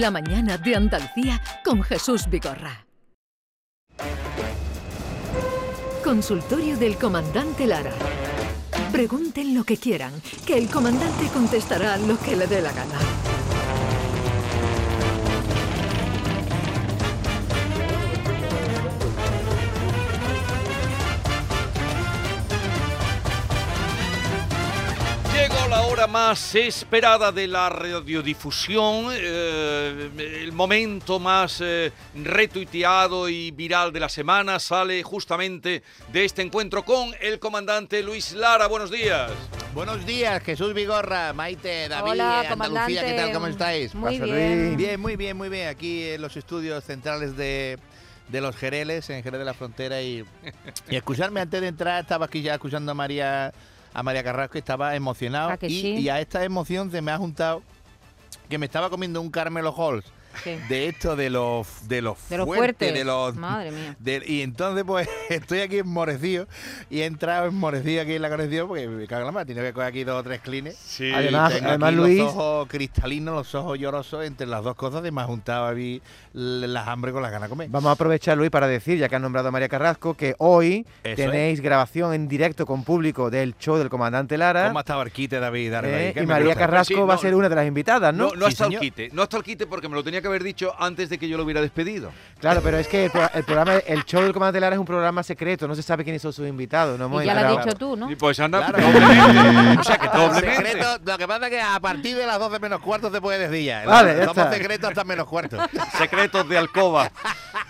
La mañana de Andalucía con Jesús Vigorra. Consultorio del comandante Lara. Pregunten lo que quieran, que el comandante contestará lo que le dé la gana. Hora más esperada de la radiodifusión, eh, el momento más eh, retuiteado y viral de la semana sale justamente de este encuentro con el comandante Luis Lara. Buenos días. Buenos días, Jesús Vigorra, Maite, David, Hola, Andalucía, comandante. ¿qué tal? ¿Cómo estáis? Muy Pasa, bien. Luis. Bien, muy bien, muy bien. Aquí en los estudios centrales de, de los Jereles, en Jerez de la Frontera. Y, y escucharme antes de entrar, estaba aquí ya escuchando a María, a María Carrasco y estaba emocionado. ¿A que y, sí? y a esta emoción se me ha juntado que me estaba comiendo un Carmelo Halls. ¿Qué? De esto, de los de los De los fuertes, fuertes. de los Madre mía. de- y entonces, pues, estoy aquí enmorecido y he entrado enmorecido aquí en la conexión porque me cago en la mano. Tiene que coger aquí dos o tres clines. Sí. Además- Tengo además, aquí Luis- los ojos cristalinos, los ojos llorosos entre las dos cosas de me ha juntado aquí las hambre con las ganas de comer. Vamos a aprovechar, Luis, para decir, ya que han nombrado a María Carrasco, que hoy Eso tenéis grabación en directo con público del show del comandante Lara. ¿Cómo ha estado el quite, David? Eh, y María. Carrasco Sí, va a no, ser una de las invitadas, ¿no? No, no Sí, hasta el quite, no hasta el quite porque me lo tenía que haber dicho antes de que yo lo hubiera despedido. Claro, pero es que el, pro- el programa, el show del comandante Lara es un programa secreto, no se sabe quiénes son sus invitados. No hemos Y ya lo has dicho tú, ¿no? Y pues anda Claro. doblemente. O sea que doblemente. Secreto, lo que pasa es que a partir de las 12 menos cuarto se puede decir ya. Vale, ya Somos está. secretos hasta menos cuarto. Secretos de alcoba.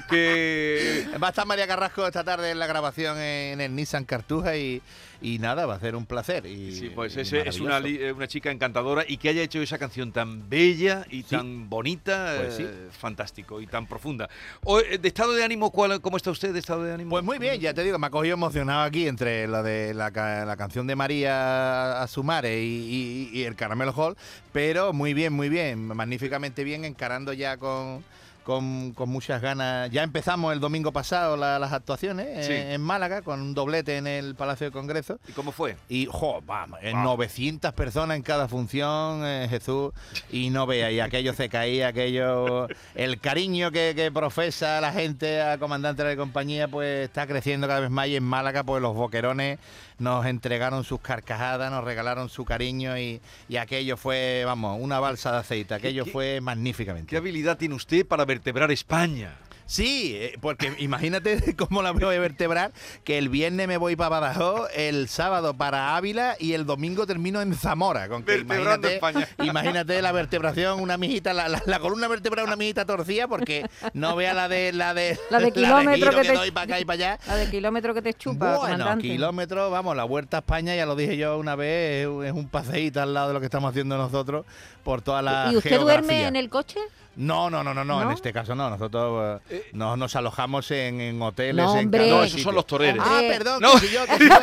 Que Va a estar María Carrasco esta tarde en la grabación en el Nissan Cartuja y, y nada, va a ser un placer. Y, Sí, pues y es una, eh, una chica encantadora y que haya hecho esa canción tan bella y Sí. tan bonita, Pues sí. eh, fantástico y tan profunda. O, eh, ¿De estado de ánimo, cuál, cómo está usted de estado de ánimo? Pues muy bien, ya te digo, me ha cogido emocionado aquí entre la de la, ca- la canción de María Azumare y, y- y el Caramelo Hall, pero muy bien, muy bien, magníficamente bien, encarando ya con, con, con muchas ganas. Ya empezamos el domingo pasado la- las actuaciones eh, Sí. en Málaga con un doblete en el Palacio de Congreso. ¿Y cómo fue? Y, jo, vamos, en Wow. 900 personas en cada función, eh, Jesús, y no vea, y aquello se caía, aquello... El cariño que, que profesa la gente al comandante de la compañía, pues está creciendo cada vez más, y en Málaga, pues los boquerones nos entregaron sus carcajadas, nos regalaron su cariño, y, y aquello fue, vamos, una balsa de aceite, aquello qué- fue magníficamente. ¿Qué habilidad tiene usted para vertebrar España? Sí, eh, porque imagínate cómo la voy a vertebrar, que el viernes me voy para Badajoz, el sábado para Ávila y el domingo termino en Zamora. Con que Vertebrando imagínate, España. imagínate la vertebración, una mijita, la, la- la columna vertebral, una mijita torcida, porque no vea la de la de La de kilómetro que te- doy para acá y para allá. La de kilómetro que te chupa, Bueno, comandante. kilómetros, vamos, la Vuelta a España, ya lo dije yo una vez, es un- paseíto al lado de lo que estamos haciendo nosotros por toda la ¿Y usted duerme geografía. en el coche? No, no, no, no, no, en ¿No? este caso no. Nosotros eh, nos, nos alojamos en, en hoteles. No, en cada No, Eh, esos son los toreros. Ah, perdón, No. que si yo, que si yo-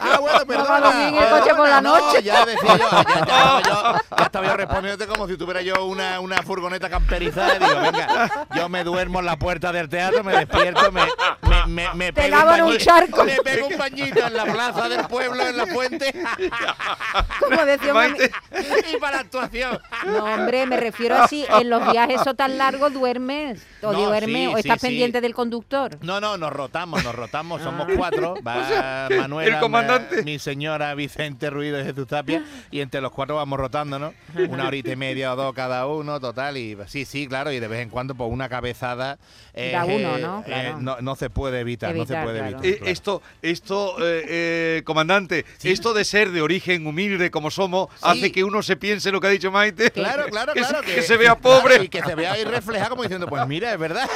Ah, bueno, perdón. a dormir en el coche por la noche. ya decía yo, ya, estaba yo, ya estaba yo respondiéndote como si tuviera yo una, una furgoneta camperizada. Y digo, venga, yo me duermo en la puerta del teatro, me despierto, me, me, me, me Te pego un bañito- charco. Me pego un bañito en la plaza del pueblo, en la fuente, Como decía un y para la actuación. No, hombre, me refiero así, en los viajes eso tan largos duermes, o No, duermes, sí, o sí, estás sí. pendiente del conductor. No, no, nos rotamos, nos rotamos, somos Ah. cuatro. Va Manuela, el comandante. ma- mi señora Vicente Ruido y Jesús Tapia, y entre los cuatro vamos rotándonos, una horita y media o dos cada uno, total, y sí, sí, claro, y de vez en cuando pues una cabezada eh, Da uno, ¿no? eh, Claro. no, no se puede evitar, no se Evitar, puede claro. evitar. Eh, claro. Esto, esto eh, eh, comandante, Sí. esto de ser de origen humilde como somos, Sí. hace que uno se piense lo que ha dicho Maite. Claro, claro, Que se- claro. que se vea pobre. claro, y que se vea ahí reflejado como diciendo, pues mira, es verdad.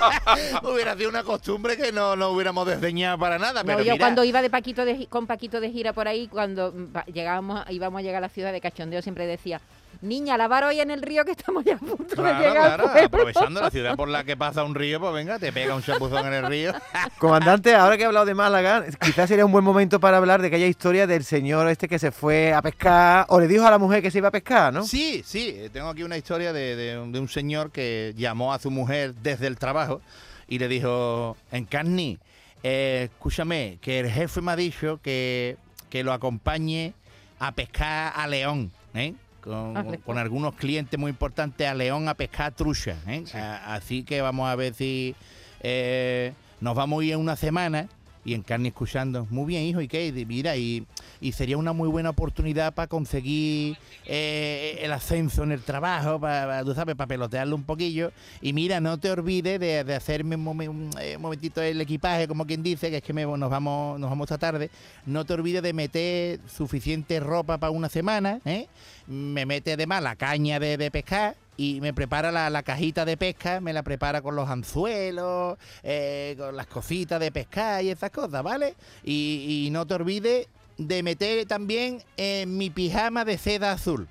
hubiera sido una costumbre que no, no hubiéramos desdeñado para nada. Pero yo mira, cuando iba de Paquito de, con Paquito de gira por ahí, cuando llegábamos, íbamos a llegar a la ciudad de Cachondeo, siempre decía, niña, lavar hoy en el río que estamos ya a punto Claro, de llegar. claro, pueblo". aprovechando la ciudad por la que pasa un río, pues venga, te pega un chapuzón en el río. Comandante, ahora que he hablado de Málaga, quizás sería un buen momento para hablar de aquella historia del señor este que se fue a pescar, o le dijo a la mujer que se iba a pescar, ¿no? Sí, sí, eh, tengo aquí una historia de, de un- de un señor que llamó a su mujer desde el trabajo y le dijo, Encarni, eh, escúchame, que el jefe me ha dicho que, que lo acompañe a pescar a León, ¿eh? Con, Ah, con algunos clientes muy importantes a León a pescar trucha. ¿eh? A- así que vamos a ver si eh, nos vamos a ir en una semana y en carne escuchando. Muy bien, hijo, ¿y qué? Mira, y, y sería una muy buena oportunidad para conseguir eh, el ascenso en el trabajo, para, sabes, para pelotearlo un poquillo. Y mira, no te olvides de, hacerme un, momen- un, eh, momentito el equipaje, como quien dice, que es que nos, vamos, nos vamos esta tarde. No te olvides de meter suficiente ropa para una semana, ¿eh? Me mete además la caña de, pescar y me prepara la, cajita de pesca, me la prepara con los anzuelos, con las cositas de pescar y esas cosas, ¿vale? Y no te olvides de meter también eh, mi pijama de seda azul.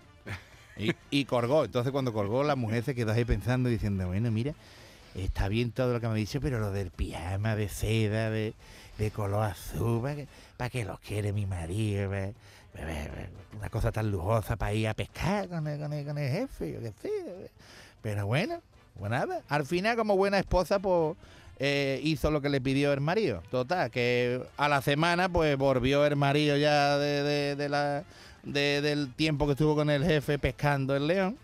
Y, colgó. Entonces cuando colgó la mujer se quedó ahí pensando diciendo, bueno, mira, está bien todo lo que me ha dicho, pero lo del pijama de seda, de, de color azul, ¿para qué, para lo quiere mi marido? ¿Para- para- para- Una cosa tan lujosa para ir a pescar con el, con el- con el jefe, yo qué sé. Pero bueno, pues nada. Al final, como buena esposa, pues eh, hizo lo que le pidió el marido. Total, que a la semana, pues volvió el marido ya de, de- de la, de- del tiempo que estuvo con el jefe pescando el león.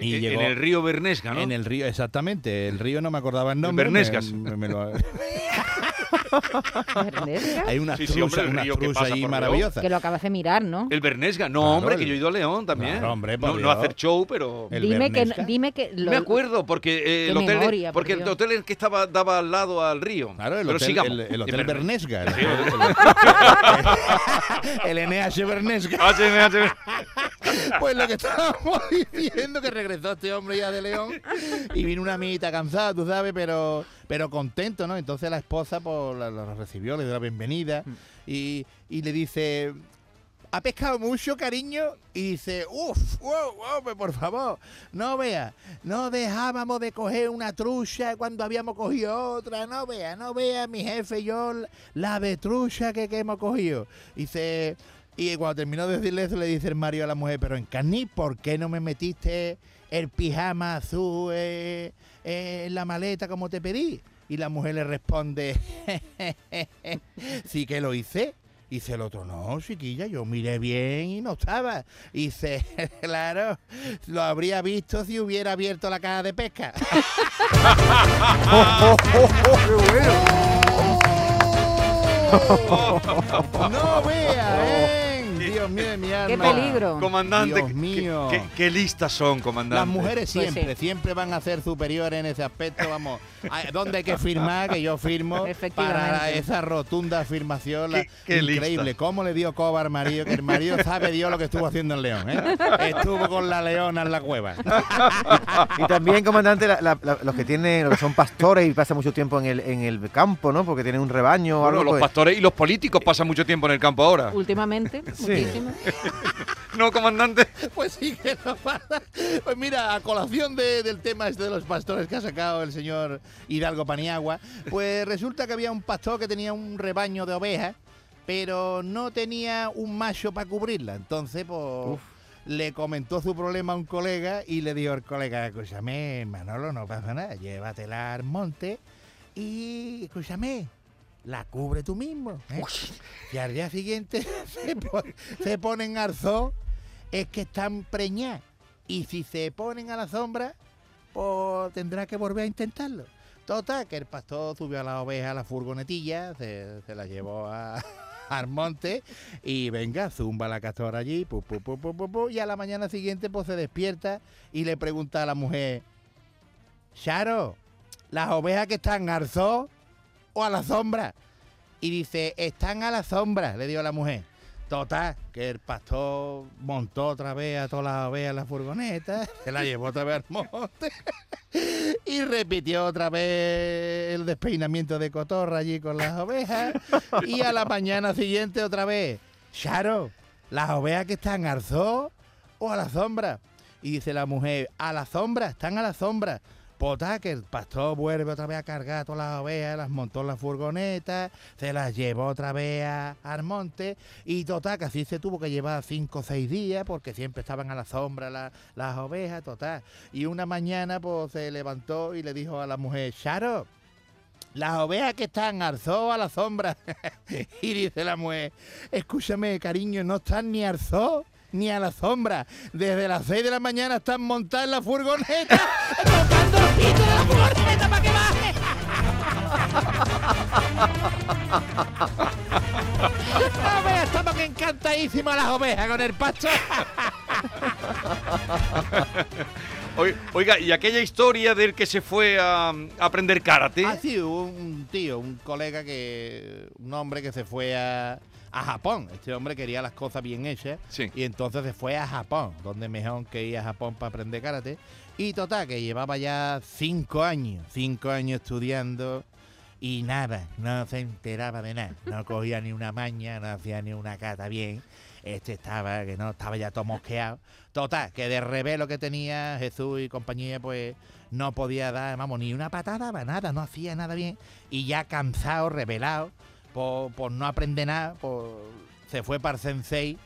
Y en, llegó en el río Bernesga, ¿no? En el río, exactamente. El río no me acordaba el nombre. Bernesgas. me- me lo- Bernesga, hay una Sí, sí, hombre, el una río que pasa ahí por maravillosa. que lo acabas de mirar, ¿no? El Bernesga. No, Claro, hombre, que el- yo he ido a León también. Claro, hombre, por no, no hacer show, pero... El dime que, dime que lo- me acuerdo, porque eh, el hotel, memoria, por porque el Dios. hotel es que estaba daba al lado al río. Claro, el Pero hotel, sigamos. el, el hotel El Bernes- Bernesga. El, el- el NH Bernesga. Pues lo que estábamos diciendo, que regresó este hombre ya de León y vino una amiguita cansada, tú sabes, pero, pero contento, ¿no? Entonces la esposa pues, la, recibió, le dio la bienvenida y, y le dice, ¿ha pescado mucho, cariño? Y dice, uff, wow, wow, por favor, no vea, no dejábamos de coger una trucha cuando habíamos cogido otra, no vea, no vea, mi jefe y yo, la de trucha que, que hemos cogido. Dice, y cuando terminó de decirle eso, le dice el Mario a la mujer, pero Encarni, ¿por qué no me metiste el pijama azul eh, eh, en la maleta como te pedí? Y la mujer le responde, sí que lo hice. Y dice el otro, no, chiquilla, yo miré bien y no estaba. Y dice, claro, lo habría visto si hubiera abierto la caja de pesca. no vea, ¿eh? Dios mío de mi alma. Qué peligro. Comandante, Dios mío. Qué, qué listas son, comandante. Las mujeres Pues siempre, sí. siempre van a ser superiores en ese aspecto. Vamos, Ay, ¿dónde hay que firmar? Que yo firmo Efectivamente. para esa rotunda afirmación. la- Qué- qué increíble. lista. ¿Cómo le dio coba al marido? Que el marido sabe Dios lo que estuvo haciendo en León. ¿eh? Estuvo con la leona en la cueva. Y también, comandante, la- la- la- los que tienen, los que son pastores y pasan mucho tiempo en el, en el campo, ¿no? Porque tienen un rebaño o Bueno, algo. los pues- pastores y los políticos pasan mucho tiempo en el campo ahora. Últimamente, No, comandante. Pues sí que no pasa. Pues mira, a colación de- del tema este de los pastores que ha sacado el señor Hidalgo Paniagua, pues resulta que había un pastor que tenía un rebaño de ovejas, pero no tenía un macho para cubrirla. Entonces, pues le comentó su problema a un colega y le dijo al colega, escúchame, Manolo, no pasa nada, llévatela al monte y, escúchame, la cubre tú mismo. ¿eh? Y al día siguiente se, po- se ponen al zoo, es que están preñadas. Y si se ponen a la sombra, pues tendrá que volver a intentarlo. Total, que el pastor subió a la oveja a la furgonetilla, se, se la llevó a- al monte y venga, zumba la castora allí, pu, pu, pu, y a la mañana siguiente pues se despierta y le pregunta a la mujer, Charo, ¿las ovejas que están zoo o a la sombra? Y dice, están a la sombra, le dio la mujer. Total, que el pastor montó otra vez a todas las ovejas en la furgoneta, se la llevó otra vez al monte y repitió otra vez el despeinamiento de cotorra allí con las ovejas. Y a la mañana siguiente otra vez, Charo, ¿las ovejas que están al zoo o a la sombra? Y dice la mujer, a la sombra, están a la sombra. Potá, que el pastor vuelve otra vez a cargar todas las ovejas, las montó en la furgoneta, se las llevó otra vez al monte y total, que así se tuvo que llevar cinco o seis días porque siempre estaban a la sombra la- las ovejas, total. Y una mañana pues se levantó y le dijo a la mujer, Charo, las ovejas que están zoo a la sombra. y dice la mujer, escúchame, cariño, no están ni zoo ni a la sombra. Desde las 6 de la mañana están montadas en la furgoneta, tocando el pito de la furgoneta para que baje. No veas, estamos que encantadísimas las ovejas con el pasto. Oi- Oiga, y aquella historia del que se fue a, a aprender karate. Ah, sí, hubo un tío, un colega que. Un hombre que se fue a, a Japón. Este hombre quería las cosas bien hechas. Sí. Y entonces se fue a Japón, donde mejor que ir a Japón para aprender karate. Y total, que llevaba ya cinco años, cinco años estudiando. Y nada, no se enteraba de nada. No cogía ni una maña, no hacía ni una cata bien. Este estaba, que no, estaba ya todo mosqueado. Total, que de revés que tenía Jesús y compañía, pues no podía dar, vamos, ni una patada, va, nada, no hacía nada bien. Y ya cansado, revelado, por, por no aprender nada, por- se fue para el sensei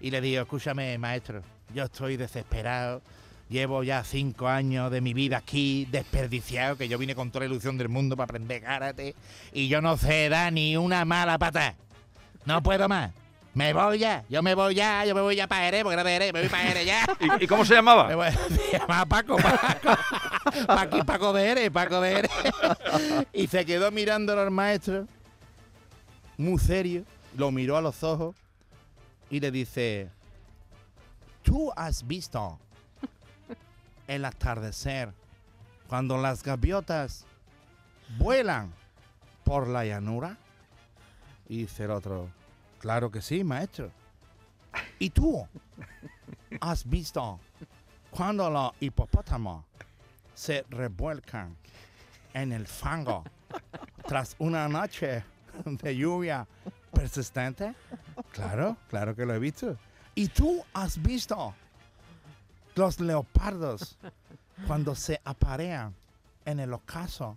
y le digo, escúchame, maestro, yo estoy desesperado. Llevo ya cinco años de mi vida aquí desperdiciado, que yo vine con toda la ilusión del mundo para aprender karate y yo no sé dar ni una mala pata. No puedo más. Me voy ya, yo me voy ya, yo me voy ya para Jerez, porque era de Jerez, me voy para Jerez ya. ¿Y, y cómo se llamaba? Me voy- Se llama Paco, Paco. Paco, Paco de Jerez, Paco de Jerez. Y se quedó mirándolo al maestro, muy serio, lo miró a los ojos y le dice, ¿tú has visto el atardecer cuando las gaviotas vuelan por la llanura? Y dice el otro, claro que sí, maestro. ¿Y tú has visto cuando los hipopótamos se revuelcan en el fango tras una noche de lluvia persistente? Claro, claro que lo he visto. ¿Y tú has visto los leopardos cuando se aparean en el ocaso?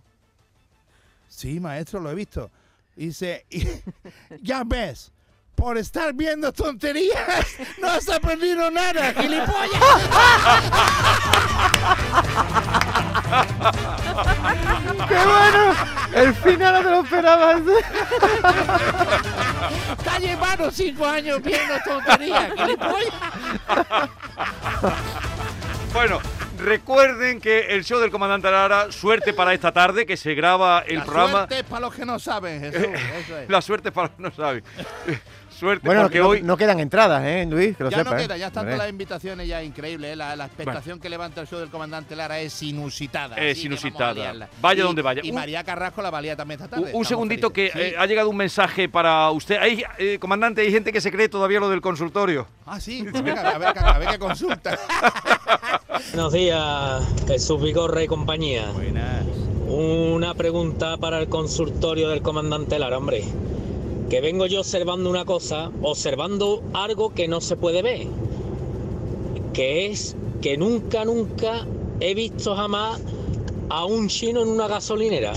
Sí, maestro, lo he visto. Dice, ya ves, por estar viendo tonterías, no has aprendido nada, gilipollas. ¡Qué bueno! El final no te lo esperabas. Está llevando cinco años viendo tonterías. Bueno, recuerden que el show del comandante Lara, suerte para esta tarde, que se graba el La programa. suerte es para los que no saben, Jesús. Eso es. La suerte para los que no saben. suerte Bueno, porque no, hoy. no quedan entradas, ¿eh, Luis? Que lo Ya no ¿eh? queda, ya están todas las invitaciones ya increíbles. ¿eh? La, la expectación que levanta el show del comandante Lara es inusitada. Es a inusitada. Vaya Y- donde vaya. Y Un- María Carrasco la valía también esta tarde. un Estamos segundito que eh, ha llegado un mensaje para usted. Hay, eh, comandante, hay gente que se cree todavía lo del consultorio. Ah, sí. Pues venga, a ver, a ver qué consulta. Buenos días, Jesús Vigorra y compañía. Buenas. Una pregunta para el consultorio del comandante Lara, hombre. Que vengo yo observando una cosa, observando algo que no se puede ver. Que es que nunca, nunca he visto jamás a un chino en una gasolinera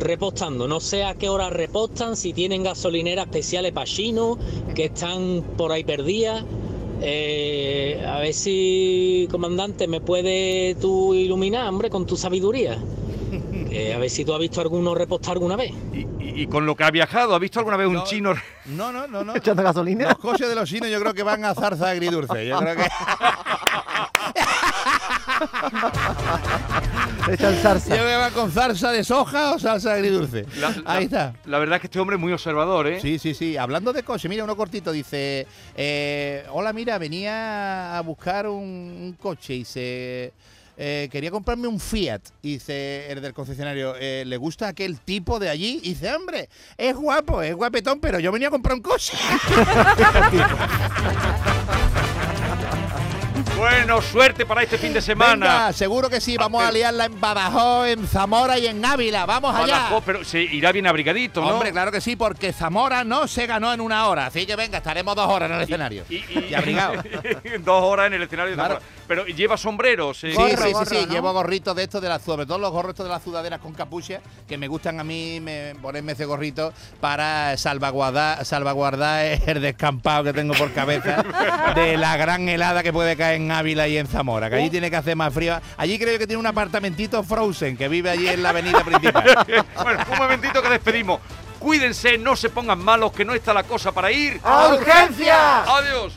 repostando. No sé a qué hora repostan, si tienen gasolineras especiales para chinos, que están por ahí perdidas. Eh, a ver si, comandante, me puede tú iluminar, hombre, con tu sabiduría. Eh, a ver si tú has visto alguno repostar alguna vez. Y, y- y con lo que ha viajado, ¿ha visto alguna vez un No. chino? No, no, no, no. ¿Echando gasolina? Los coches de los chinos yo creo que van a zarza agridulce. Yo creo que... Echan zarza. Yo que van con zarza de soja o salsa agridulce. La- la- Ahí está. La verdad es que este hombre es muy observador, ¿eh? Sí, sí, sí. Hablando de coche, mira, uno cortito dice: eh, Hola, mira, venía a buscar un, un coche y se. eh, quería comprarme un Fiat. Y dice el del concesionario: eh, ¿Le gusta aquel tipo de allí? Y dice: Hombre, es guapo, es guapetón, pero yo venía a comprar un coche. Bueno, suerte para este fin de semana. Venga, seguro que sí. Vamos a liarla en Badajoz, en Zamora y en Ávila. Vamos allá. Badajoz, pero se irá bien abrigadito, ¿no? Hombre, claro que sí, porque Zamora no se ganó en una hora. Así que venga, estaremos dos horas en el escenario. Y, y- Y abrigado. Dos horas en el escenario. de Claro. Zamora. Pero lleva sombreros. eh. Sí, Gorro, sí, sí, gorro, sí, ¿no? llevo gorritos de estos de las sobre todo los gorros estos de las sudaderas con capucha, que me gustan a mí me, ponerme ese gorrito para salvaguardar, salvaguardar el descampado que tengo por cabeza de la gran helada que puede caer en Ávila y en Zamora, que allí tiene que hacer más frío. Allí creo que tiene un apartamentito Frozen que vive allí en la avenida principal. bueno, un momentito que despedimos. Cuídense, no se pongan malos, que no está la cosa para ir. ¡A urgencia! Adiós.